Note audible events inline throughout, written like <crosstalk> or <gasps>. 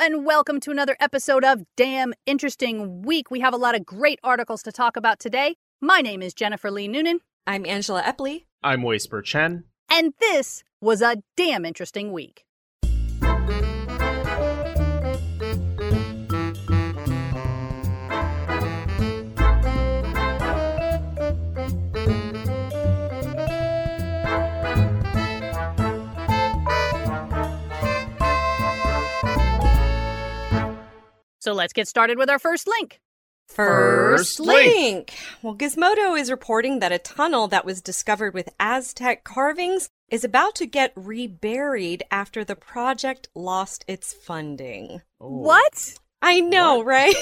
and welcome to another episode of Damn Interesting Week. We have a lot of great articles to talk about today. My name is Jennifer Lee Noonan, I'm Angela Epley. I'm Whisper Chen. and this was a damn interesting week. So let's get started with our first link. First First link. link. Well, Gizmodo is reporting that a tunnel that was discovered with Aztec carvings is about to get reburied after the project lost its funding. Oh. What? I know, right?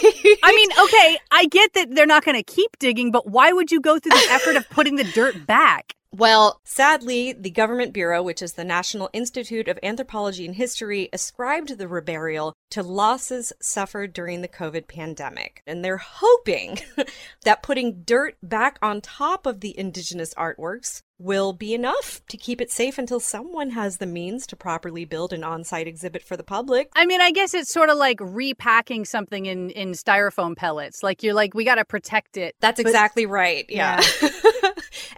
I mean, okay, I get that they're not going to keep digging, but why would you go through the effort of putting the dirt back? Well, sadly, the Government Bureau, which is the National Institute of Anthropology and History, ascribed the reburial to losses suffered during the COVID pandemic. And they're hoping <laughs> that putting dirt back on top of the indigenous artworks will be enough to keep it safe until someone has the means to properly build an on site exhibit for the public. I mean, I guess it's sort of like repacking something in in styrofoam pellets. Like you're like, we got to protect it. That's But- exactly right. Yeah. <laughs>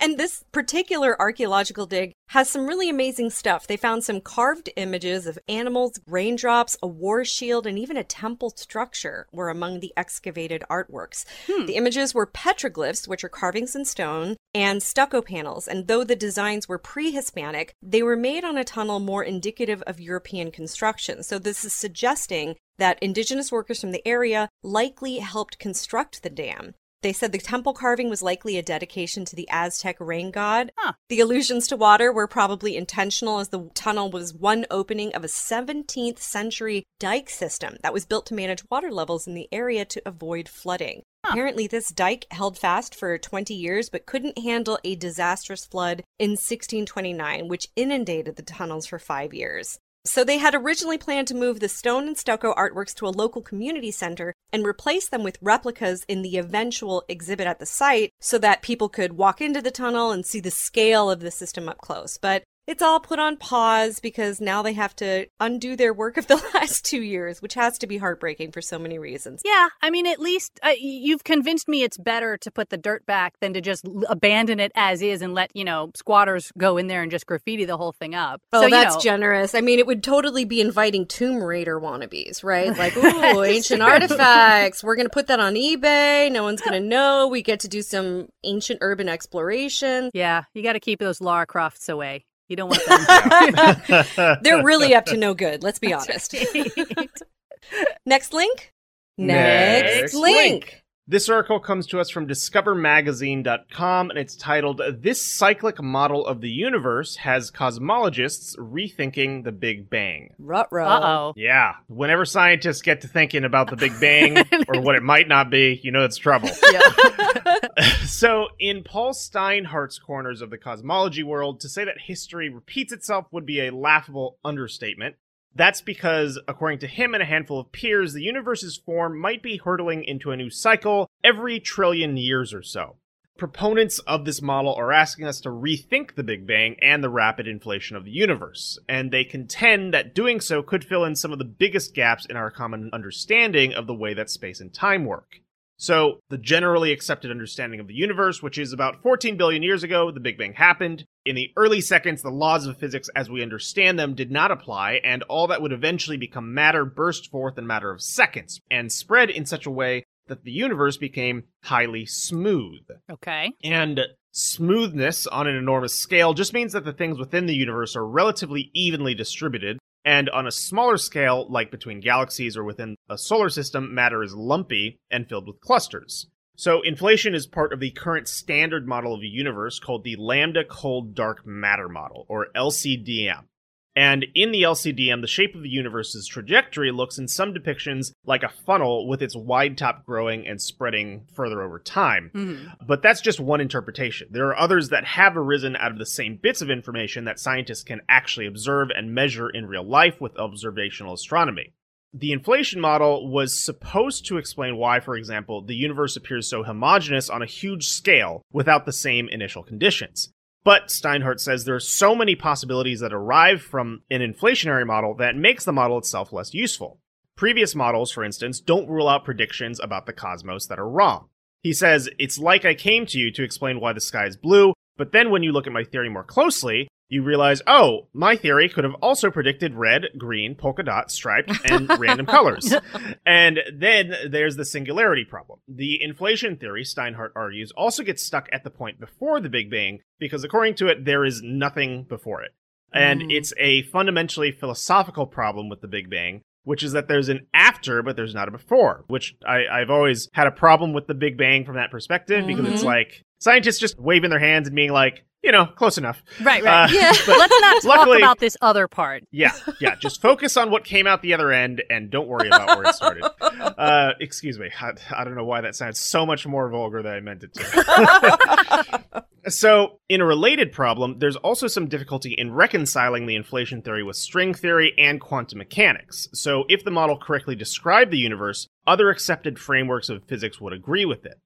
and this particular archaeological dig has some really amazing stuff. They found some carved images of animals, raindrops, a war shield, and even a temple structure were among the excavated artworks. Hmm. The images were petroglyphs, which are carvings in stone, and stucco panels. And though the designs were pre Hispanic, they were made on a tunnel more indicative of European construction. So this is suggesting that indigenous workers from the area likely helped construct the dam. They said the temple carving was likely a dedication to the Aztec rain god. Huh. The allusions to water were probably intentional, as the tunnel was one opening of a 17th century dike system that was built to manage water levels in the area to avoid flooding. Apparently, this dike held fast for 20 years but couldn't handle a disastrous flood in 1629, which inundated the tunnels for five years. So they had originally planned to move the stone and stucco artworks to a local community center and replace them with replicas in the eventual exhibit at the site so that people could walk into the tunnel and see the scale of the system up close. But it's all put on pause because now they have to undo their work of the <laughs> last two years, which has to be heartbreaking for so many reasons. Yeah, I mean, at least uh, you've convinced me it's better to put the dirt back than to just abandon it as is and let you know squatters go in there and just graffiti the whole thing up. Oh, so, you that's know, generous. I mean, it would totally be inviting Tomb Raider wannabes, right? Like, <laughs> ooh, ancient artifacts. We're going to put that on eBay. No one's going <laughs> to know. We get to do some ancient urban exploration. yeah, you got to keep those Lara Crofts away. You don't want them. <laughs> <laughs> They're really up to no good, let's be honest. <laughs> Next link? Next link. This article comes to us from discovermagazine.com and it's titled This Cyclic Model of the Universe Has Cosmologists Rethinking the Big Bang. Ruh-roh. Uh oh. Yeah, whenever scientists get to thinking about the Big Bang <laughs> or what it might not be, you know it's trouble. <laughs> Yeah. <laughs> so, in Paul Steinhardt's corners of the cosmology world, to say that history repeats itself would be a laughable understatement. That's because, according to him and a handful of peers, the universe's form might be hurtling into a new cycle every trillion years or so. Proponents of this model are asking us to rethink the Big Bang and the rapid inflation of the universe, and they contend that doing so could fill in some of the biggest gaps in our common understanding of the way that space and time work. So, the generally accepted understanding of the universe, which is about 14 billion years ago, the Big Bang happened. In the early seconds, the laws of physics as we understand them did not apply, and all that would eventually become matter burst forth in a matter of seconds, and spread in such a way that the universe became highly smooth. okay. And smoothness on an enormous scale just means that the things within the universe are relatively evenly distributed. And on a smaller scale, like between galaxies or within a solar system, matter is lumpy and filled with clusters. So, inflation is part of the current standard model of the universe called the Lambda Cold Dark Matter Model, or LCDM. And in the LCDM, the shape of the universe's trajectory looks in some depictions like a funnel with its wide top growing and spreading further over time. Mhm. But that's just one interpretation. There are others that have arisen out of the same bits of information that scientists can actually observe and measure in real life with observational astronomy. The inflation model was supposed to explain why, for example, the universe appears so homogeneous on a huge scale without the same initial conditions. But Steinhardt says there are so many possibilities that arrive from an inflationary model that makes the model itself less useful. Previous models, for instance, don't rule out predictions about the cosmos that are wrong. He says, It's like I came to you to explain why the sky is blue, but then when you look at my theory more closely, you realize, oh, my theory could have also predicted red, green, polka dot, striped, and <laughs> random colors. And then there's the singularity problem. The inflation theory, Steinhardt argues, also gets stuck at the point before the Big Bang because according to it, there is nothing before it. And Mm. it's a fundamentally philosophical problem with the Big Bang, which is that there's an after, but there's not a before, which I, I've always had a problem with the Big Bang from that perspective because it's Mhm. like scientists just waving their hands and being like, you know, close enough. Right, right. Uh, <laughs> Yeah. but Let's not talk luckily- about this other part. <laughs> yeah, yeah. Just focus on what came out the other end and don't worry about where it started. <laughs> Uh, excuse me. I, I don't know why that sounds so much more vulgar than I meant it to. so, in a related problem, there's also some difficulty in reconciling the inflation theory with string theory and quantum mechanics. So, if the model correctly described the universe, other accepted frameworks of physics would agree with it.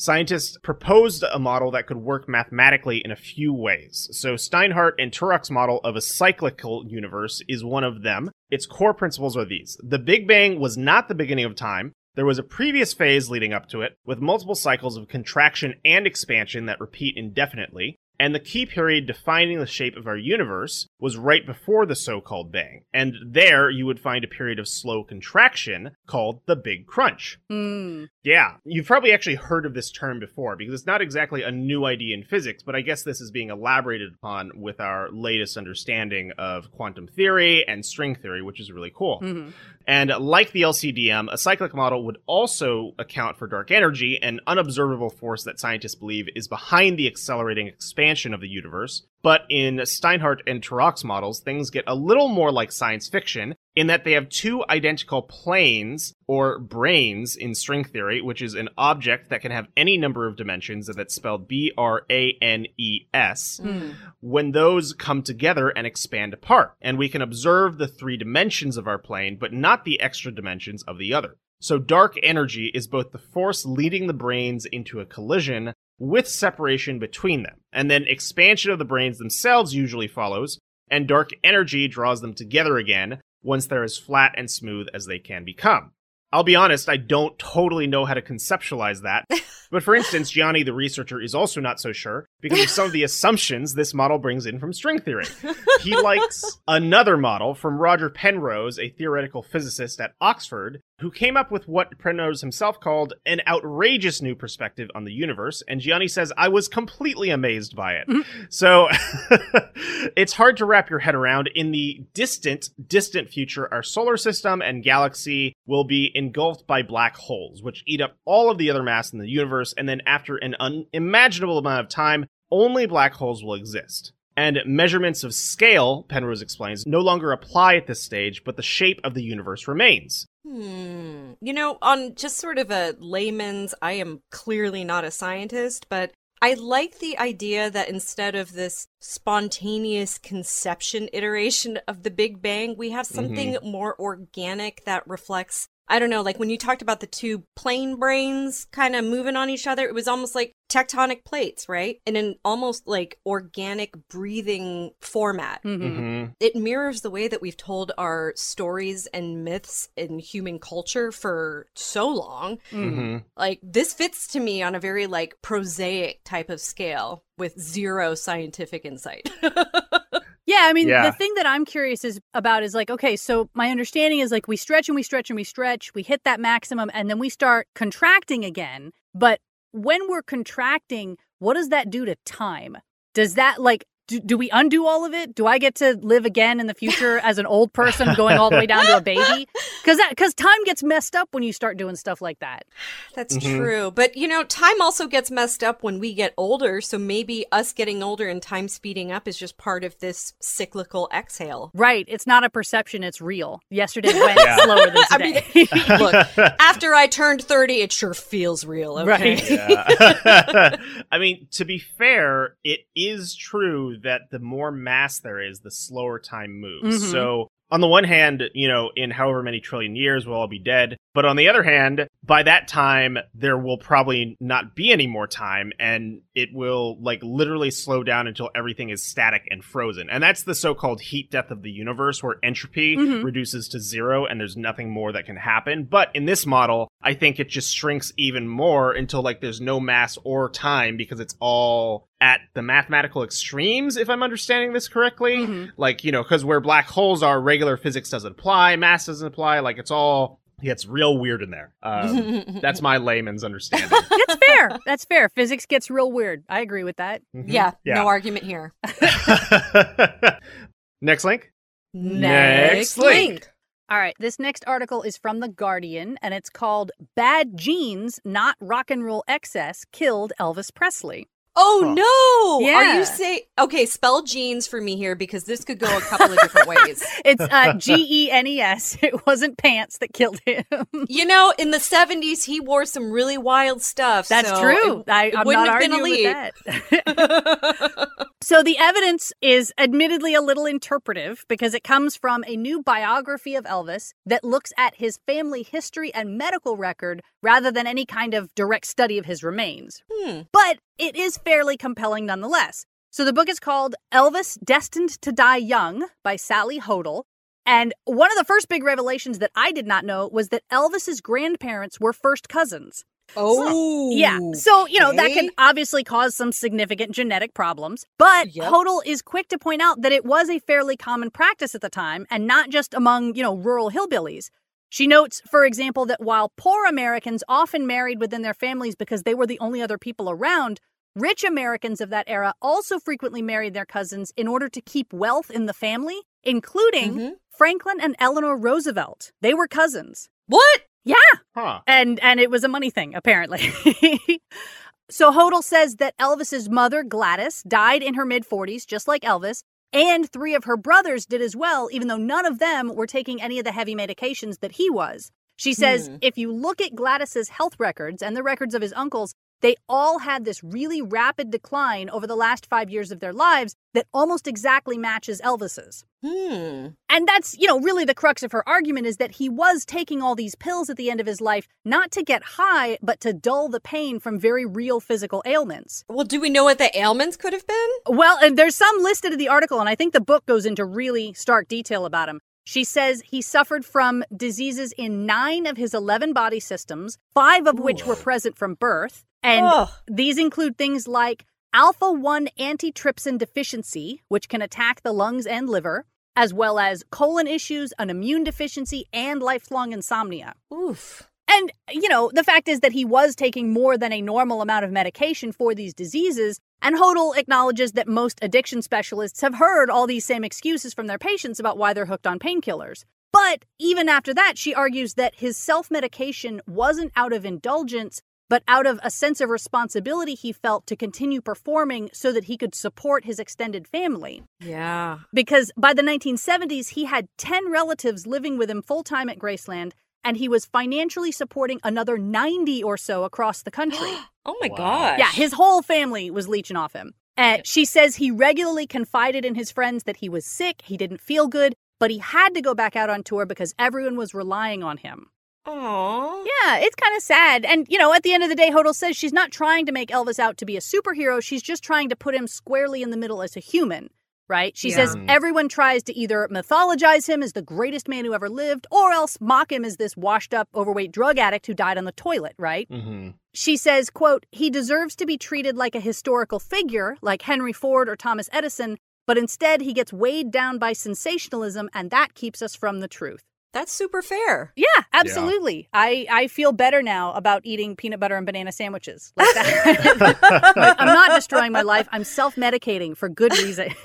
Scientists proposed a model that could work mathematically in a few ways. So, Steinhardt and Turok's model of a cyclical universe is one of them. Its core principles are these The Big Bang was not the beginning of time. There was a previous phase leading up to it, with multiple cycles of contraction and expansion that repeat indefinitely. And the key period defining the shape of our universe was right before the so called bang. And there you would find a period of slow contraction called the Big Crunch. Hmm. Yeah, you've probably actually heard of this term before because it's not exactly a new idea in physics, but I guess this is being elaborated upon with our latest understanding of quantum theory and string theory, which is really cool. Mhm. And like the LCDM, a cyclic model would also account for dark energy, an unobservable force that scientists believe is behind the accelerating expansion of the universe. But in Steinhardt and Turok's models, things get a little more like science fiction in that they have two identical planes or branes in string theory, which is an object that can have any number of dimensions, and that's spelled B R A N E S Hmm. when those come together and expand apart. And we can observe the three dimensions of our plane, but not the extra dimensions of the other. So dark energy is both the force leading the branes into a collision with separation between them. And then expansion of the branes themselves usually follows, and dark energy draws them together again once they're as flat and smooth as they can become. I'll be honest, I don't totally know how to conceptualize that. <laughs> But for instance, Gianni, the researcher, is also not so sure because of some of the assumptions this model brings in from string theory. <laughs> He likes another model from Roger Penrose, a theoretical physicist at Oxford, who came up with what Penrose himself called an outrageous new perspective on the universe. And Gianni says, I was completely amazed by it. Mm-hmm. So <laughs> it's hard to wrap your head around. In the distant, distant future, our solar system and galaxy will be engulfed by black holes, which eat up all of the other mass in the universe. And then after an unimaginable amount of time, only black holes will exist. And measurements of scale, Penrose explains, no longer apply at this stage, but the shape of the universe remains. Hmm. You know, on just sort of a layman's, I am clearly not a scientist, but I like the idea that instead of this spontaneous conception iteration of the Big Bang, we have something more organic that reflects. I don't know, like when you talked about the two plane branes kind of moving on each other, it was almost like tectonic plates, right? In an almost like organic breathing format Mhm. Mm-hmm. it mirrors the way that we've told our stories and myths in human culture for so long. Mm-hmm. Like this fits to me on a very like prosaic type of scale with zero scientific insight. <laughs> Yeah, I mean, Yeah. the thing that I'm curious is about is like, okay, so my understanding is like we stretch and we stretch and we stretch, we hit that maximum, and then we start contracting again. But when we're contracting, what does that do to time? Does that like do, do we undo all of it? Do I get to live again in the future as an old person going all the way down to a baby? <laughs> Because that because time gets messed up when you start doing stuff like that. That's Mhm. true. But you know, time also gets messed up when we get older, so maybe us getting older and time speeding up is just part of this cyclical exhale. Right? It's not a perception; it's real. Yesterday <laughs> went Yeah. slower than I mean. <laughs> Look, after I turned 30, it sure feels real, okay? Right. Yeah. I mean, to be fair, it is true that the more mass there is, the slower time moves. Mhm. So on the one hand, you know, in however many trillion years we'll all be dead. But on the other hand, by that time, there will probably not be any more time and it will like literally slow down until everything is static and frozen. And that's the so called heat death of the universe where entropy Mhm. reduces to zero and there's nothing more that can happen. But in this model, I think it just shrinks even more until like there's no mass or time because it's all at the mathematical extremes, if I'm understanding this correctly Mhm. like you know because where black holes are regular physics doesn't apply mass doesn't apply like it's all gets real weird in there um, <laughs> that's my layman's understanding <laughs> That's fair. That's fair. Physics gets real weird. I agree with that. Mhm. yeah, yeah no argument here. <laughs> next link Next link. All right, this next article is from The Guardian and it's called Bad Genes, Not Rock and Roll Excess Killed Elvis Presley. Oh no! Are you say okay? Spell genes for me here because this could go a couple of different <laughs> ways. It's uh, G E N E S. <laughs> It wasn't pants that killed him. <laughs> You know, in the seventies, he wore some really wild stuff. That's so true. it- I, it wouldn't not have been a that. So the evidence is admittedly a little interpretive because it comes from a new biography of Elvis that looks at his family history and medical record rather than any kind of direct study of his remains. Hmm. But it is fairly compelling nonetheless. So the book is called Elvis Destined to Die Young by Sally Hoedel. And one of the first big revelations that I did not know was that Elvis's grandparents were first cousins. Oh, Yeah. So, you know, that can obviously cause some significant genetic problems. But Yep. Hodel is quick to point out that it was a fairly common practice at the time and not just among, you know, rural hillbillies. She notes, for example, that while poor Americans often married within their families because they were the only other people around, rich Americans of that era also frequently married their cousins in order to keep wealth in the family, including Mhm. Franklin and Eleanor Roosevelt. They were cousins. What? Yeah. Huh And and it was a money thing, apparently. <laughs> so Hoedel says that Elvis's mother, Gladys, died in her mid 40s, just like Elvis, and three of her brothers did as well, even though none of them were taking any of the heavy medications that he was. She says Hmm. if you look at Gladys's health records and the records of his uncles, they all had this really rapid decline over the last five years of their lives that almost exactly matches Elvis's. Hmm. And that's, you know, really the crux of her argument is that he was taking all these pills at the end of his life, not to get high, but to dull the pain from very real physical ailments. Well, do we know what the ailments could have been? Well, and there's some listed in the article, and I think the book goes into really stark detail about him. She says he suffered from diseases in nine of his 11 body systems, five of which were present from birth. And Ugh. these include things like alpha 1 antitrypsin deficiency, which can attack the lungs and liver, as well as colon issues, an immune deficiency, and lifelong insomnia. Oof. And, you know, the fact is that he was taking more than a normal amount of medication for these diseases. And Hoedel acknowledges that most addiction specialists have heard all these same excuses from their patients about why they're hooked on painkillers. But even after that, she argues that his self medication wasn't out of indulgence, but out of a sense of responsibility he felt to continue performing so that he could support his extended family. Yeah. Because by the 1970s, he had 10 relatives living with him full time at Graceland, and he was financially supporting another 90 or so across the country. <gasps> Oh my Wow. gosh. yeah, his whole family was leeching off him. Uh, she says he regularly confided in his friends that he was sick, he didn't feel good, but he had to go back out on tour because everyone was relying on him. Aw. Yeah, it's kind of sad. And, you know, at the end of the day, Hoedel says she's not trying to make Elvis out to be a superhero. She's just trying to put him squarely in the middle as a human, right? She Yeah. says everyone tries to either mythologize him as the greatest man who ever lived or else mock him as this washed up, overweight drug addict who died on the toilet, right? mm-hmm. She says, quote, he deserves to be treated like a historical figure, like Henry Ford or Thomas Edison, but instead he gets weighed down by sensationalism and that keeps us from the truth. That's super fair. Yeah, absolutely. I, I feel better now about eating peanut butter and banana sandwiches. Like <laughs> that. <laughs> I'm not destroying my life. I'm self medicating for good reason. <laughs>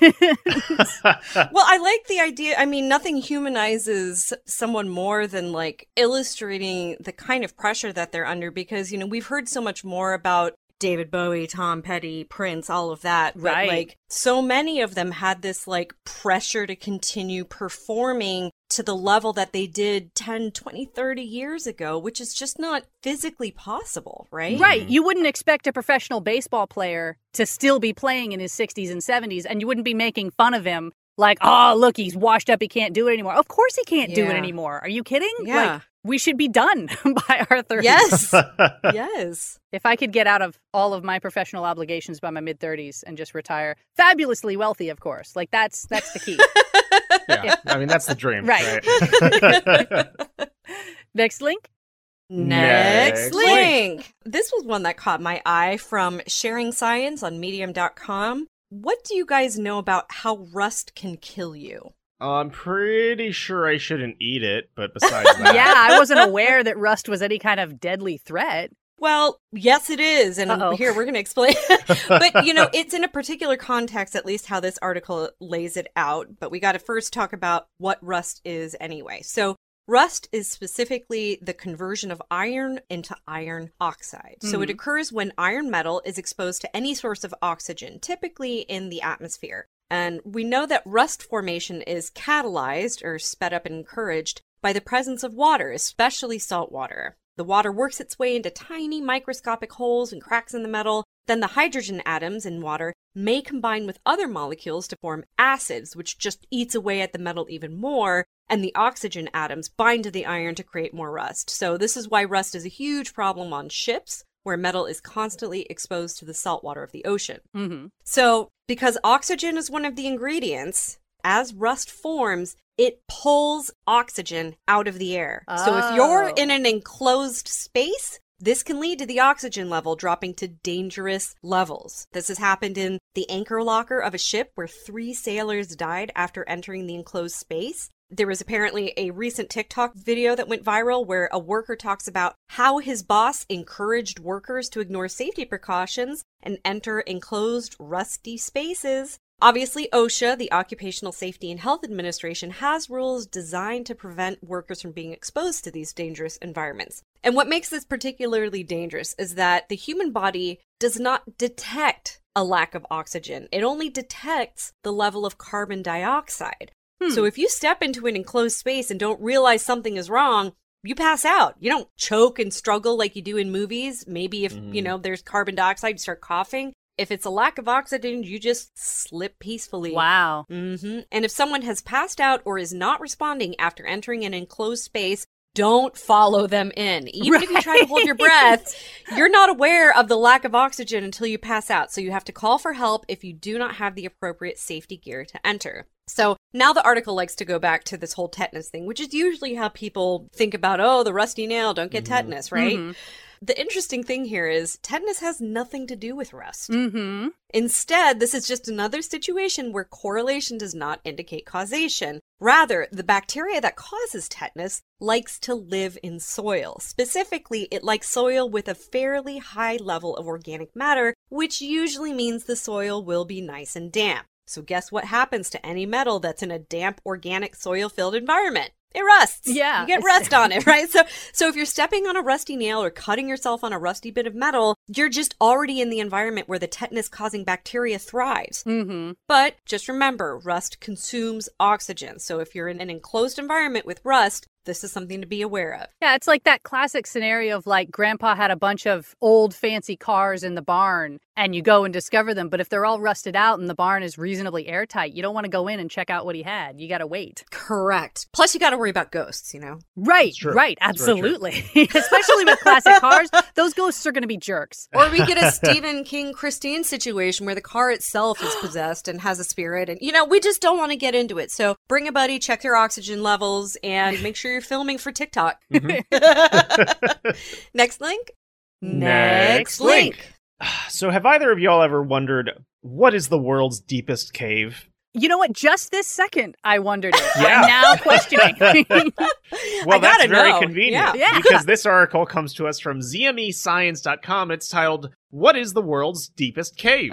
Well, I like the idea. I mean, nothing humanizes someone more than like illustrating the kind of pressure that they're under because, you know, we've heard so much more about David Bowie, Tom Petty, Prince, all of that. But Right. like so many of them had this like pressure to continue performing to the level that they did 10, 20, 30 years ago, which is just not physically possible, right? right. Mm-hmm. You wouldn't expect a professional baseball player to still be playing in his 60s and 70s, and you wouldn't be making fun of him like, oh, look, he's washed up. He can't do it anymore. Of course he can't do it anymore. Are you kidding? Yeah. Like, we should be done <laughs> by our 30s. Yes. <laughs> yes. If I could get out of all of my professional obligations by my mid 30s and just retire fabulously wealthy, of course. Like, that's that's the key. <laughs> yeah, I mean that's the dream, Right. right? Next link. Next Next link. This was one that caught my eye from Sharing Science on medium.com. What do you guys know about how rust can kill you? I'm pretty sure I shouldn't eat it, but <laughs> besides that, Yeah, I wasn't aware that rust was any kind of deadly threat. Well, yes, it is. And Uh-oh. here we're going to explain. <laughs> but, you know, it's in a particular context, at least how this article lays it out. But we got to first talk about what rust is anyway. So, rust is specifically the conversion of iron into iron oxide. So, it Mhm. occurs when iron metal is exposed to any source of oxygen, typically in the atmosphere. And we know that rust formation is catalyzed or sped up and encouraged by the presence of water, especially salt water. The water works its way into tiny microscopic holes and cracks in the metal. Then the hydrogen atoms in water may combine with other molecules to form acids, which just eats away at the metal even more. And the oxygen atoms bind to the iron to create more rust. So, this is why rust is a huge problem on ships where metal is constantly exposed to the salt water of the ocean. hmm So, because oxygen is one of the ingredients, as rust forms, it pulls oxygen out of the air. So, if you're Oh. in an enclosed space, this can lead to the oxygen level dropping to dangerous levels. This has happened in the anchor locker of a ship where three sailors died after entering the enclosed space. There was apparently a recent TikTok video that went viral where a worker talks about how his boss encouraged workers to ignore safety precautions and enter enclosed, rusty spaces. Obviously, OSHA, the Occupational Safety and Health Administration, has rules designed to prevent workers from being exposed to these dangerous environments. And what makes this particularly dangerous is that the human body does not detect a lack of oxygen, it only detects the level of carbon dioxide. Hmm. So if you step into an enclosed space and don't realize something is wrong, you pass out. You don't choke and struggle like you do in movies. Maybe if, you Mhm. know, there's carbon dioxide, you start coughing. If it's a lack of oxygen, you just slip peacefully. Wow. hmm And if someone has passed out or is not responding after entering an enclosed space, don't follow them in. Even if you try to hold your breath, <laughs> you're not aware of the lack of oxygen until you pass out. So you have to call for help if you do not have the appropriate safety gear to enter. So now the article likes to go back to this whole tetanus thing, which is usually how people think about, oh, the rusty nail, don't get Mhm. tetanus, right? Mhm. The interesting thing here is tetanus has nothing to do with rust. Mm-hmm. Instead, this is just another situation where correlation does not indicate causation. Rather, the bacteria that causes tetanus likes to live in soil. Specifically, it likes soil with a fairly high level of organic matter, which usually means the soil will be nice and damp. So, guess what happens to any metal that's in a damp, organic, soil filled environment? It rusts. Yeah. You get rust on it, <laughs> right? So so if you're stepping on a rusty nail or cutting yourself on a rusty bit of metal, you're just already in the environment where the tetanus causing bacteria thrives. Mm-hmm. But just remember, rust consumes oxygen. So if you're in an enclosed environment with rust, this is something to be aware of. Yeah, it's like that classic scenario of like grandpa had a bunch of old fancy cars in the barn and you go and discover them. But if they're all rusted out and the barn is reasonably airtight, you don't want to go in and check out what he had. You got to wait. Correct. Plus you got to worry about ghosts, you know. Right, right, It's very true. absolutely. <laughs> Especially with classic cars, those ghosts are going to be jerks. Or we get a <laughs> Stephen King Christine situation where the car itself is possessed and has a spirit. And, you know, we just don't want to get into it. So bring a buddy, check their oxygen levels, and <laughs> make sure you're filming for TikTok. Mhm. <laughs> Next link. Next Next link. <sighs> So, have either of y'all ever wondered what is the world's deepest cave? You know what? Just this second, I wondered it. Yeah. I'm now questioning. <laughs> Well, I that's gotta very know. convenient Yeah. Yeah. because this article comes to us from ZMEScience.com. It's titled, What is the World's Deepest Cave?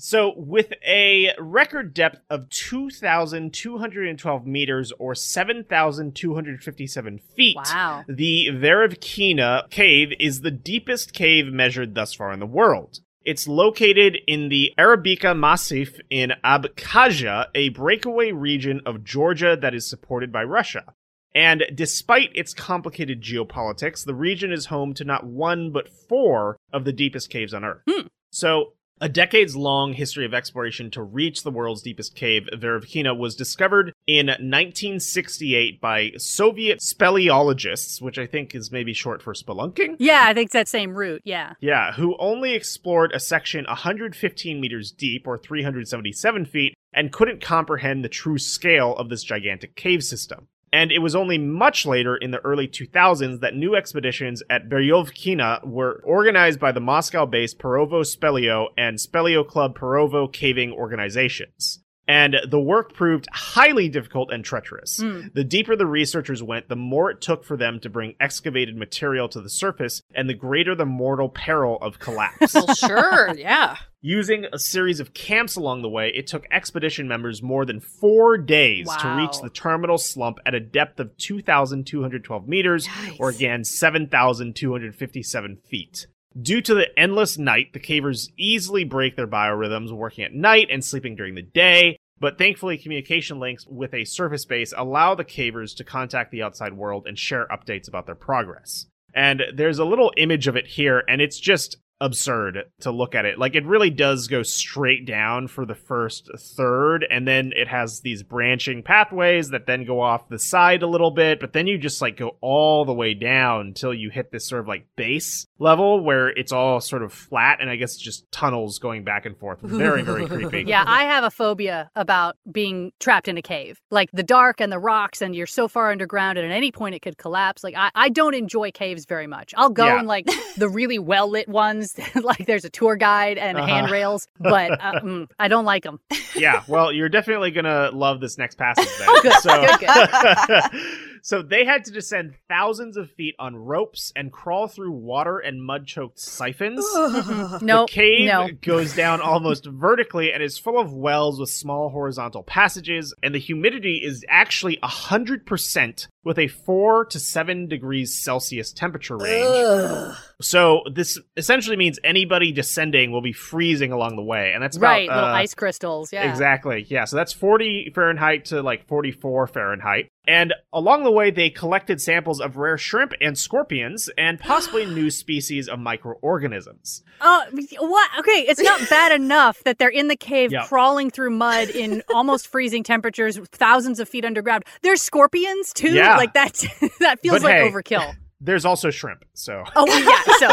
So, with a record depth of 2,212 meters or 7,257 feet, wow. the Veryovkina cave is the deepest cave measured thus far in the world. It's located in the Arabika Massif in Abkhazia, a breakaway region of Georgia that is supported by Russia. And despite its complicated geopolitics, the region is home to not one but four of the deepest caves on Earth. Hmm. So, A decades long history of exploration to reach the world's deepest cave, Veryovkina, was discovered in 1968 by Soviet speleologists, which I think is maybe short for spelunking. Yeah, I think it's that same route. Yeah. Yeah, who only explored a section 115 meters deep or 377 feet and couldn't comprehend the true scale of this gigantic cave system. And it was only much later in the early 2000s that new expeditions at Veryovkina were organized by the Moscow based Perovo Speleo and Speleo Club Perovo caving organizations. And the work proved highly difficult and treacherous. Mm. The deeper the researchers went, the more it took for them to bring excavated material to the surface, and the greater the mortal peril of collapse. Well, sure, <laughs> yeah. Using a series of camps along the way, it took expedition members more than four days to reach the terminal slump at a depth of 2,212 meters, Nice. or again, 7,257 feet. Due to the endless night, the cavers easily break their biorhythms, working at night and sleeping during the day. But thankfully, communication links with a surface base allow the cavers to contact the outside world and share updates about their progress. And there's a little image of it here, and it's just absurd to look at it. Like it really does go straight down for the first third, and then it has these branching pathways that then go off the side a little bit, but then you just like go all the way down until you hit this sort of like base level where it's all sort of flat and I guess just tunnels going back and forth. Very, very creepy. <laughs> Yeah, I have a phobia about being trapped in a cave. Like the dark and the rocks, and you're so far underground, and at any point it could collapse. Like, I, I don't enjoy caves very much. I'll go Yeah. in like the really well lit ones, <laughs> like there's a tour guide and Uh-huh. handrails, but uh, <laughs> mm, I don't like them. yeah, well, you're definitely gonna love this next passage then. <laughs> Oh, good, So, good, so they had to descend thousands of feet on ropes and crawl through water and mud-choked siphons. No, <laughs> the cave no. goes down almost <laughs> vertically and is full of wells with small horizontal passages, and the humidity is actually 100% with a 4 to 7 degrees Celsius temperature range. So this essentially means anybody descending will be freezing along the way, and that's about, right, little uh, ice crystals. Yeah. Exactly. Yeah. So that's 40 Fahrenheit to like 44 Fahrenheit. And along the way, they collected samples of rare shrimp and scorpions and possibly <gasps> new species of microorganisms. Oh, what? Okay, it's not bad <laughs> enough that they're in the cave Yep. crawling through mud in <laughs> almost freezing temperatures, thousands of feet underground. There's scorpions too. Yeah. Like that. <laughs> that feels But like hey. overkill. There's also shrimp. So. Oh yeah. So.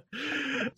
<laughs>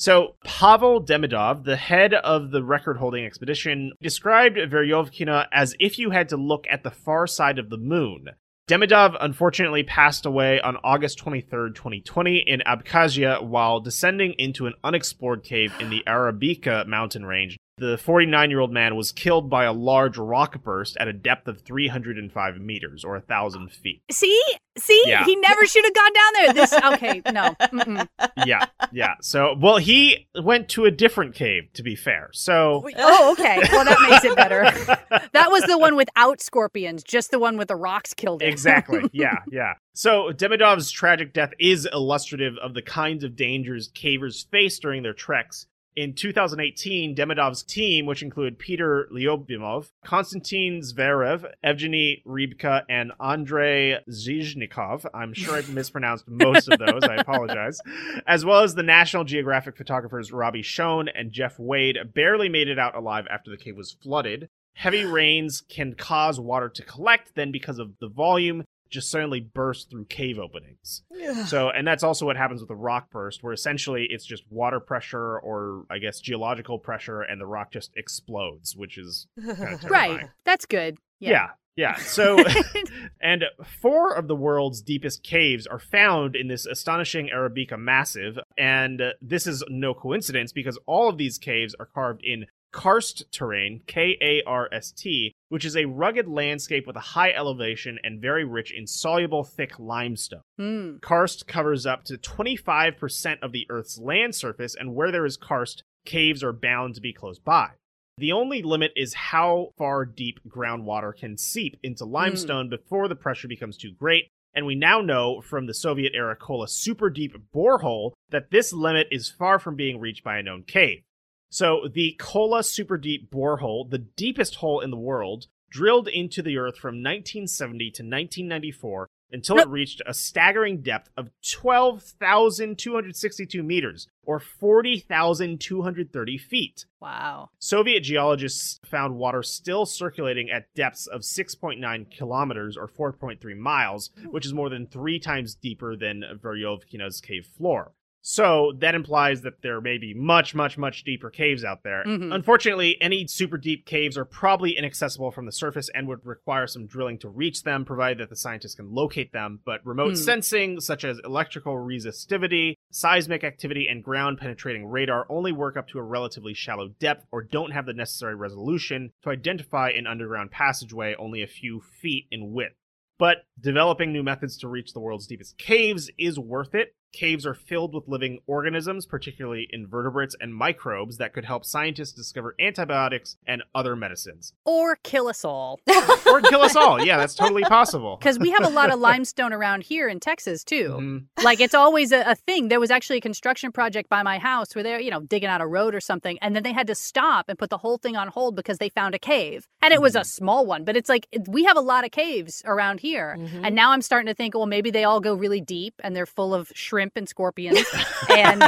So, Pavel Demidov, the head of the record holding expedition, described Veryovkina as if you had to look at the far side of the moon. Demidov unfortunately passed away on August 23rd, 2020, in Abkhazia while descending into an unexplored cave in the Arabika mountain range. The 49 year old man was killed by a large rock burst at a depth of 305 meters, or 1,000 feet. See, see, Yeah. he never should have gone down there. This okay? No. Mm-mm. yeah, yeah. So, well, he went to a different cave, to be fair. So, Oh, okay. Well, that makes it better. <laughs> That was the one without scorpions, just the one with the rocks killed him. exactly. <laughs> Yeah, yeah. So Demidov's tragic death is illustrative of the kinds of dangers cavers face during their treks. In 2018, Demidov's team, which included Peter Lyubimov, Konstantin Zverev, Evgeny Rybka, and Andrei Zhizhnikov, I'm sure I've <laughs> mispronounced most of those, I apologize, as well as the National Geographic photographers Robbie Shone and Jeff Wade, barely made it out alive after the cave was flooded. Heavy rains can cause water to collect, then because of the volume, just suddenly burst through cave openings. Yeah. So, and that's also what happens with a rock burst, where essentially it's just water pressure or I guess geological pressure, and the rock just explodes, which is kind of <laughs> Right. That's good. Yeah. Yeah. So, <laughs> <laughs> and four of the world's deepest caves are found in this astonishing Arabika massif. And uh, this is no coincidence because all of these caves are carved in karst terrain, K A R S T, which is a rugged landscape with a high elevation and very rich in soluble, thick limestone. Hmm. Karst covers up to 25% of the Earth's land surface, and where there is karst, caves are bound to be close by. The only limit is how far deep groundwater can seep into limestone before the pressure becomes too great. And we now know from the Soviet era Kola super deep borehole that this limit is far from being reached by a known cave. So the Kola super deep borehole, the deepest hole in the world, drilled into the earth from 1970 to 1994 until it reached a staggering depth of 12,262 meters, or 40,230 feet. Wow. Soviet geologists found water still circulating at depths of 6.9 kilometers or 4.3 miles, hmm. which is more than three times deeper than Veryovkina's cave floor. So that implies that there may be much, much, much deeper caves out there. Mhm. Unfortunately, any super deep caves are probably inaccessible from the surface and would require some drilling to reach them, provided that the scientists can locate them. But remote Hmm. sensing, such as electrical resistivity, seismic activity, and ground penetrating radar, only work up to a relatively shallow depth or don't have the necessary resolution to identify an underground passageway only a few feet in width. But developing new methods to reach the world's deepest caves is worth it. Caves are filled with living organisms, particularly invertebrates and microbes, that could help scientists discover antibiotics and other medicines. Or kill us all. <laughs> Or kill us all. Yeah, that's totally possible. <laughs> Because we have a lot of <laughs> limestone around here in Texas, too. Mhm. Like it's always a, a thing. There was actually a construction project by my house where they're, you know, digging out a road or something. And then they had to stop and put the whole thing on hold because they found a cave. And it was a small one, but it's like we have a lot of caves around here. Mhm. And now I'm starting to think, well, maybe they all go really deep and they're full of shrimp and scorpions. and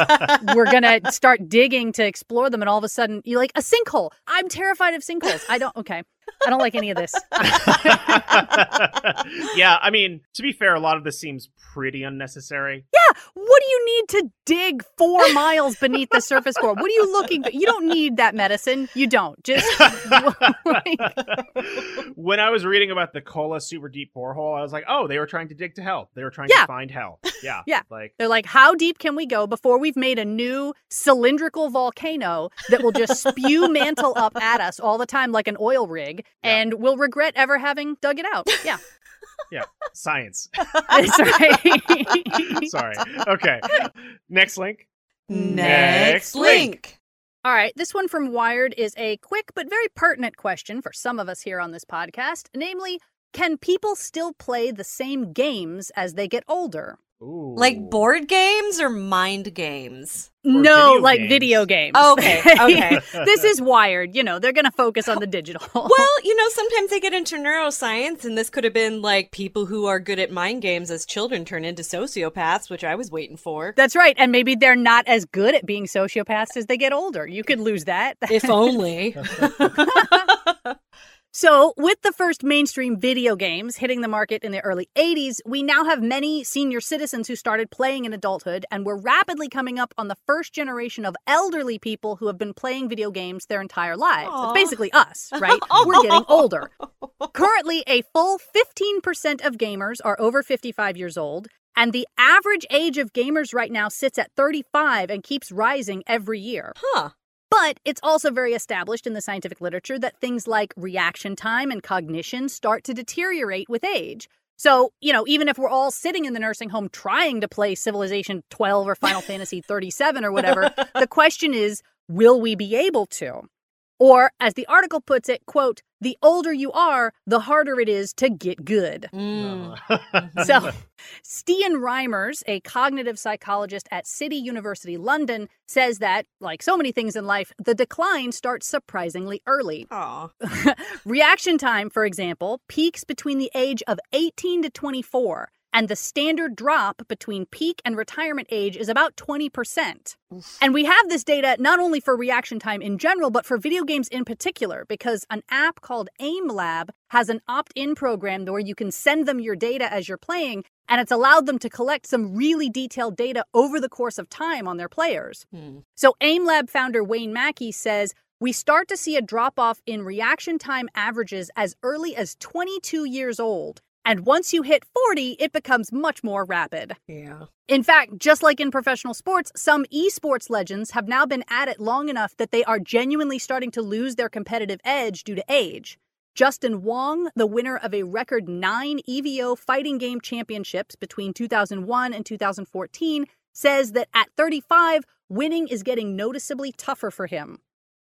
we're to start digging to explore them. And all of a sudden, you're like, a sinkhole. I'm terrified of sinkholes. I don't, okay. I don't like any of this. <laughs> yeah, I mean, to be fair, a lot of this seems pretty unnecessary. Yeah, what do you need to dig four miles beneath the surface for? What are you looking for? You don't need that medicine. You don't. Just <laughs> <laughs> when I was reading about the Kola super deep borehole, I was like, oh, they were trying to dig to hell. They were trying Yeah. to find hell. Yeah. Yeah. Like, they're like, how deep can we go before we've made a new cylindrical volcano that will just spew mantle up at us all the time like an oil rig, Yeah. and we'll regret ever having dug it out? Yeah, <laughs> yeah, science. <laughs> that's right. <laughs> Sorry. Okay. Next link. Next link. All right, this one from Wired is a quick but very pertinent question for some of us here on this podcast. Namely, can people still play the same games as they get older? Ooh. Like board games or mind games? no, video like games. video games. Oh, okay, <laughs> okay. <laughs> this is Wired. You know, they're going to focus on the <laughs> digital. Well, you know, sometimes they get into neuroscience, and this could have been like people who are good at mind games as children turn into sociopaths, which I was waiting for. That's right. And maybe they're not as good at being sociopaths as they get older. You could lose that. If only. So, with the first mainstream video games hitting the market in the early 80s, we now have many senior citizens who started playing in adulthood, and we're rapidly coming up on the first generation of elderly people who have been playing video games their entire lives. Aw. It's basically us, right? <laughs> We're getting older. <laughs> Currently, a full 15% of gamers are over 55 years old, and the average age of gamers right now sits at 35 and keeps rising every year. Huh. But it's also very established in the scientific literature that things like reaction time and cognition start to deteriorate with age. So, you know, even if we're all sitting in the nursing home trying to play Civilization 12 or Final <laughs> Fantasy 37 or whatever, the question is, will we be able to? Or, as the article puts it, quote, the older you are, the harder it is to get good. Mm. So, <laughs> Stian Reimers, a cognitive psychologist at City University London, says that, like so many things in life, the decline starts surprisingly early. <laughs> Reaction time, for example, peaks between the age of 18 to 24, and the standard drop between peak and retirement age is about 20%. And we have this data not only for reaction time in general, but for video games in particular, because an app called AimLab has an opt in program where you can send them your data as you're playing, and it's allowed them to collect some really detailed data over the course of time on their players. Hmm. So, AimLab founder Wayne Mackey says we start to see a drop off in reaction time averages as early as 22 years old. And once you hit 40, it becomes much more rapid. Yeah. In fact, just like in professional sports, some esports legends have now been at it long enough that they are genuinely starting to lose their competitive edge due to age. Justin Wong, the winner of a record nine EVO fighting game championships between 2001 and 2014, says that at 35, winning is getting noticeably tougher for him.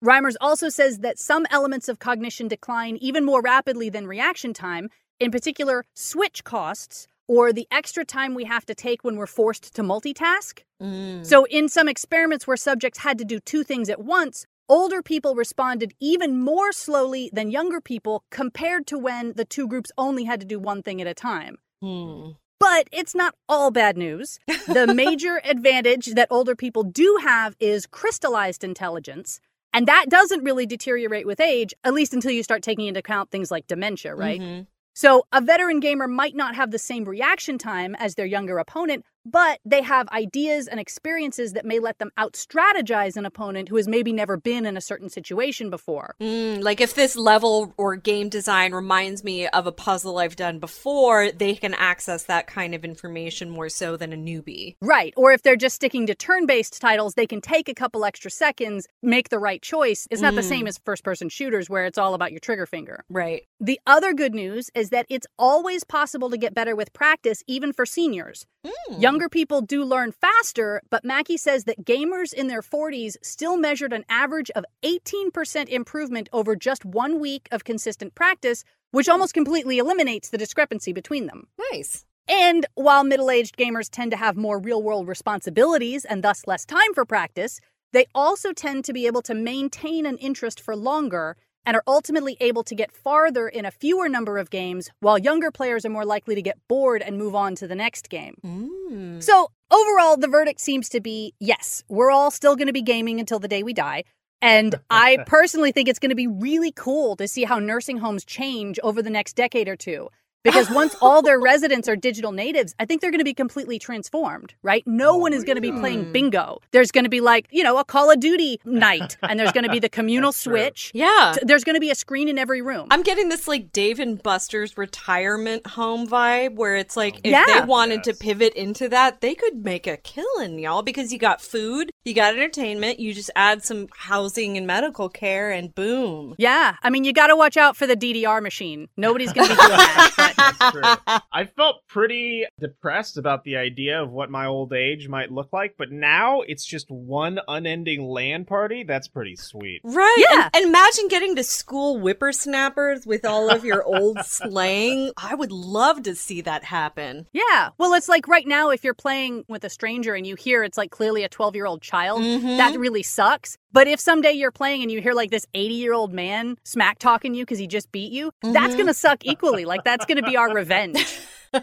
Reimers also says that some elements of cognition decline even more rapidly than reaction time, in particular, switch costs or the extra time we have to take when we're forced to multitask. Mm. So, in some experiments where subjects had to do two things at once, older people responded even more slowly than younger people compared to when the two groups only had to do one thing at a time. Hmm. But it's not all bad news. The <laughs> major advantage that older people do have is crystallized intelligence. And that doesn't really deteriorate with age, at least until you start taking into account things like dementia, right? Mhm. So a veteran gamer might not have the same reaction time as their younger opponent, but they have ideas and experiences that may let them out strategize an opponent who has maybe never been in a certain situation before. Mm, like if this level or game design reminds me of a puzzle I've done before, they can access that kind of information more so than a newbie. Right. Or if they're just sticking to turn based titles, they can take a couple extra seconds, make the right choice. It's not the Mm. same as first person shooters where it's all about your trigger finger. Right. The other good news is that it's always possible to get better with practice, even for seniors. Mm. Younger people do learn faster, but Mackey says that gamers in their 40s still measured an average of 18% improvement over just one week of consistent practice, which hmm. almost completely eliminates the discrepancy between them. Nice. And while middle aged gamers tend to have more real world responsibilities and thus less time for practice, they also tend to be able to maintain an interest for longer and are ultimately able to get farther in a fewer number of games, while younger players are more likely to get bored and move on to the next game. Mm. So, overall, the verdict seems to be yes, we're all still going to be gaming until the day we die. And I <laughs> personally think it's going to be really cool to see how nursing homes change over the next decade or two. Because <laughs> once all their residents are digital natives, I think they're going to be completely transformed, right? No Oh, one is going to be playing hmm. bingo. There's going to be like, you know, a Call of Duty night, and there's going to be the <laughs> communal That's true. switch. Yeah. There's going to be a screen in every room. I'm getting this like Dave and Buster's retirement home vibe where it's like if Yeah. they wanted to pivot into that, they could make a killing, y'all, because you got food, you got entertainment, you just add some housing and medical care, and boom. yeah. I mean, you got to watch out for the DDR machine. Nobody's going to be doing that. but- That's <laughs> true. <laughs> I felt pretty depressed about the idea of what my old age might look like, but now it's just one unending LAN party. That's pretty sweet. Right. Yeah. And, and imagine getting to school whippersnappers with all of your old <laughs> slang. I would love to see that happen. Yeah. Well, it's like right now, if you're playing with a stranger and you hear it's like clearly a 12 year old child, Mhm. that really sucks. But if someday you're playing and you hear like this 80 year old man smack talking you because he just beat you, that's Mhm. going to suck equally. Like, that's going to be our revenge. <laughs> <laughs>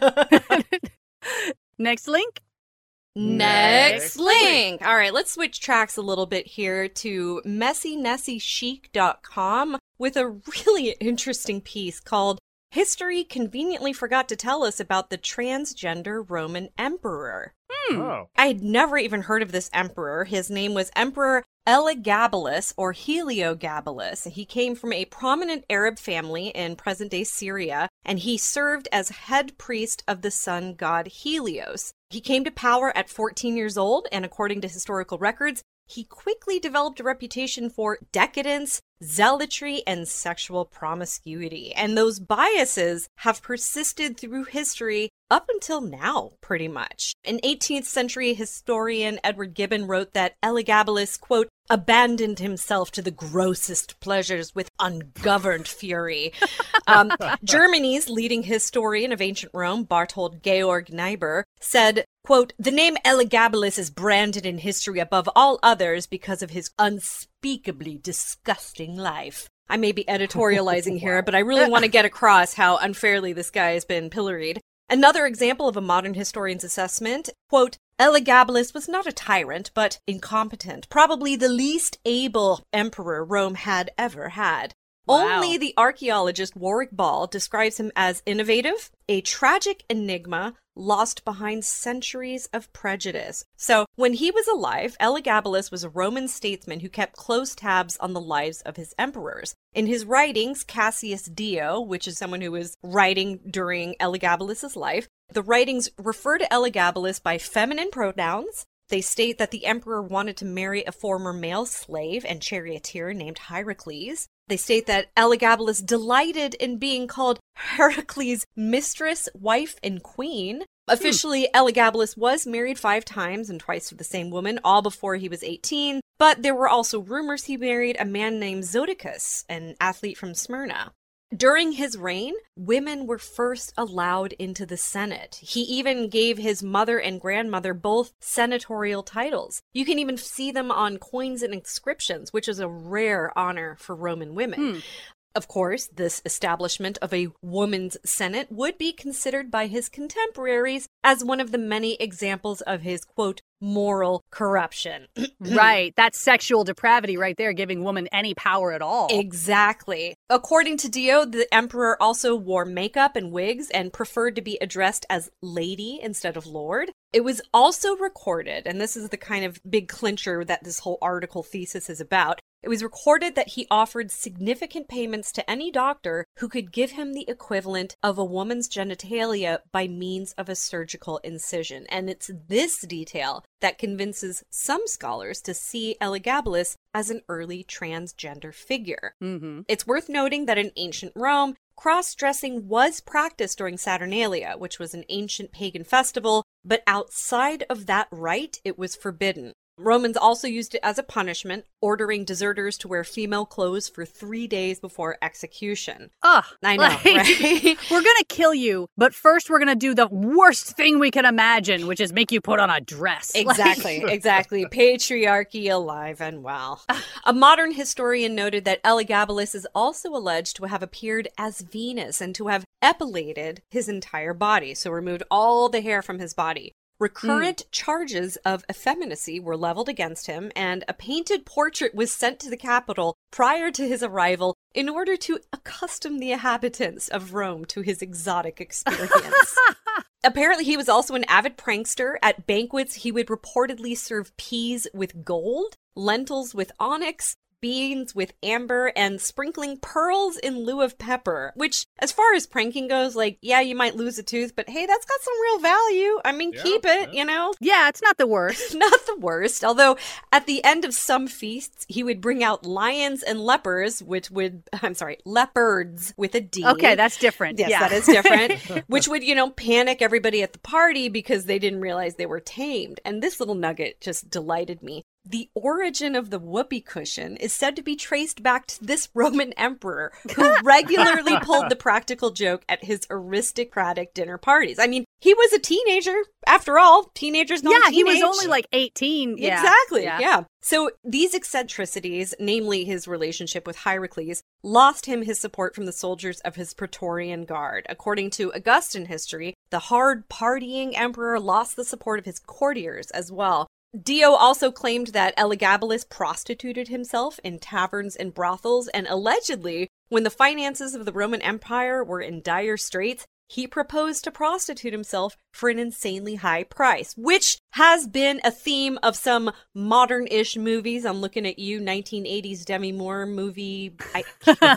Next link. Next Next link. All right, let's switch tracks a little bit here to messynessychic.com with a really interesting piece called History Conveniently Forgot to Tell Us About the Transgender Roman Emperor. Hmm. Oh. I had never even heard of this emperor. His name was Emperor Elagabalus or Heliogabalus. He came from a prominent Arab family in present day Syria, and he served as head priest of the sun god Helios. He came to power at 14 years old, and according to historical records, he quickly developed a reputation for decadence, zealotry, and sexual promiscuity. And those biases have persisted through history up until now, pretty much. An 18th century historian, Edward Gibbon, wrote that Elagabalus, quote, abandoned himself to the grossest pleasures with ungoverned fury. Um, <laughs> Germany's leading historian of ancient Rome, Barthold Georg Niebuhr, said, quote, the name Elagabalus is branded in history above all others because of his unspeakably disgusting life. I may be <laughs> editorializing here, but I really <laughs> want to get across how unfairly this guy has been pilloried. Another example of a modern historian's assessment, quote, Elagabalus was not a tyrant, but incompetent, probably the least able emperor Rome had ever had. Wow. Only the archaeologist Warwick Ball describes him as innovative, a tragic enigma lost behind centuries of prejudice. So, when he was alive, Elagabalus was a Roman statesman who kept close tabs on the lives of his emperors. In his writings, Cassius Dio, which is someone who was writing during Elagabalus's life, the writings refer to Elagabalus by feminine pronouns. They state that the emperor wanted to marry a former male slave and charioteer named Hierocles. They state that Elagabalus delighted in being called Hierocles' mistress, wife, and queen. Hmm. Officially, Elagabalus was married five times and twice to the same woman, all before he was 18. But there were also rumors he married a man named Zoticus, an athlete from Smyrna. During his reign, women were first allowed into the Senate. He even gave his mother and grandmother both senatorial titles. You can even see them on coins and inscriptions, which is a rare honor for Roman women. Hmm. Of course, this establishment of a woman's Senate would be considered by his contemporaries as one of the many examples of his, quote, moral corruption. <clears throat> right. That's sexual depravity right there, giving woman any power at all. Exactly. According to Dio, the emperor also wore makeup and wigs and preferred to be addressed as lady instead of lord. It was also recorded, and this is the kind of big clincher that this whole article thesis is about. It was recorded that he offered significant payments to any doctor who could give him the equivalent of a woman's genitalia by means of a surgical incision. And it's this detail that convinces some scholars to see Elagabalus as an early transgender figure. Mm-hmm. It's worth noting that in ancient Rome, cross dressing was practiced during Saturnalia, which was an ancient pagan festival, but outside of that right it was forbidden. Romans also used it as a punishment, ordering deserters to wear female clothes for three days before execution. Ugh. I know, like, right? <laughs> we're going to kill you, but first we're going to do the worst thing we can imagine, which is make you put on a dress. <laughs> Like- Exactly, <laughs> exactly. Patriarchy alive and well. A modern historian noted that Elagabalus is also alleged to have appeared as Venus and to have epilated his entire body, so removed all the hair from his body. Mm. Recurrent charges of effeminacy were leveled against him, and a painted portrait was sent to the capital prior to his arrival in order to accustom the inhabitants of Rome to his exotic experience. <laughs> Apparently, he was also an avid prankster. At banquets, he would reportedly serve peas with gold, lentils with onyx, beans with amber, and sprinkling pearls in lieu of pepper. Which, as far as pranking goes, like, yeah, you might lose a tooth, but hey, that's got some real value. I mean, Yeah, keep it, yeah. you know? yeah, it's not the worst. <laughs> Not the worst. Although at the end of some feasts, he would bring out lions and lepers, which would, <laughs> I'm sorry, leopards with a D. Okay, that's different. Yes, yeah. that is different. <laughs> which would, you know, panic everybody at the party because they didn't realize they were tamed. And this little nugget just delighted me. The origin of the whoopee cushion is said to be traced back to this <laughs> Roman emperor who <laughs> regularly pulled the practical joke at his aristocratic dinner parties. I mean, he was a teenager after all. Teenagers don't yeah, he was only like 18. Yeah. Exactly. Yeah. Yeah. So these eccentricities, namely his relationship with Hierocles, lost him his support from the soldiers of his Praetorian Guard. According to Augustan history, the hard partying emperor lost the support of his courtiers as well. Dio also claimed that Elagabalus prostituted himself in taverns and brothels, and allegedly, when the finances of the Roman Empire were in dire straits, he proposed to prostitute himself for an insanely high price, which has been a theme of some modern ish movies. I'm looking at you, 1980s Demi Moore movie, I,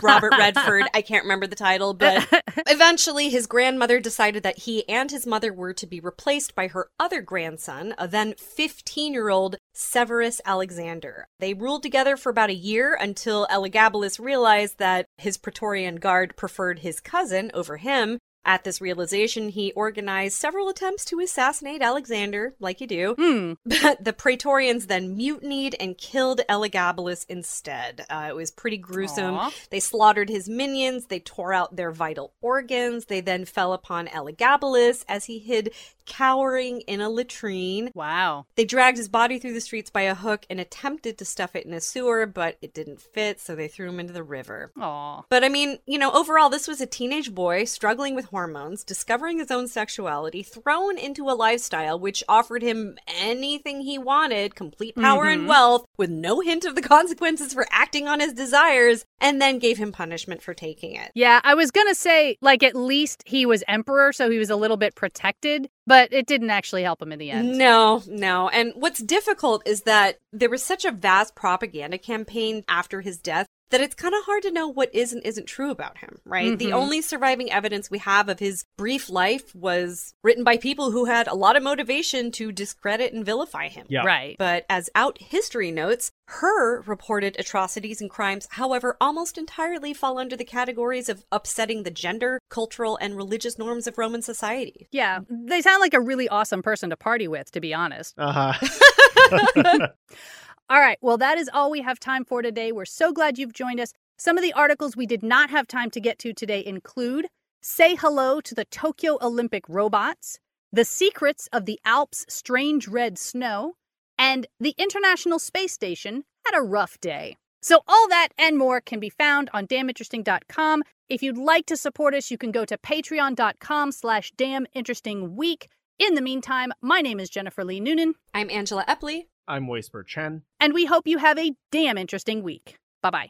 <laughs> Robert Redford. I can't remember the title, but <laughs> eventually his grandmother decided that he and his mother were to be replaced by her other grandson, a then 15 year old Severus Alexander. They ruled together for about a year until Elagabalus realized that his Praetorian Guard preferred his cousin over him. At this realization, he organized several attempts to assassinate Alexander, like you do. Hmm. <laughs> But the Praetorians then mutinied and killed Elagabalus instead. Uh, it was pretty gruesome. Aw. They slaughtered his minions, they tore out their vital organs, they then fell upon Elagabalus as he hid cowering in a latrine. Wow. They dragged his body through the streets by a hook and attempted to stuff it in a sewer, but it didn't fit, so they threw him into the river. Aw. But I mean, you know, overall, this was a teenage boy struggling with hormones, discovering his own sexuality, thrown into a lifestyle which offered him anything he wanted complete power and Mhm. wealth, with no hint of the consequences for acting on his desires, and then gave him punishment for taking it. Yeah, I was to say, like, at least he was emperor, so he was a little bit protected, but it didn't actually help him in the end. No, no. And what's difficult is that there was such a vast propaganda campaign after his death that it's kind of hard to know what is and isn't true about him, right? The Mhm. only surviving evidence we have of his brief life was written by people who had a lot of motivation to discredit and vilify him. Yeah. Right. But as out history notes, her reported atrocities and crimes, however, almost entirely fall under the categories of upsetting the gender, cultural, and religious norms of Roman society. Yeah, they sound like a really awesome person to party with, to be honest. Uh huh. <laughs> <laughs> All right, well, that is all we have time for today. We're so glad you've joined us. Some of the articles we did not have time to get to today include Say Hello to the Tokyo Olympic Robots, The Secrets of the Alps' Strange Red Snow, and The International Space Station had a rough day. So, all that and more can be found on damninteresting.com. If you'd like to support us, you can go to patreon.com slash damninterestingweek. In the meantime, my name is Jennifer Lee Noonan. I'm Angela Epley. I'm Waisper Chen. And we hope you have a damn interesting week. Bye bye.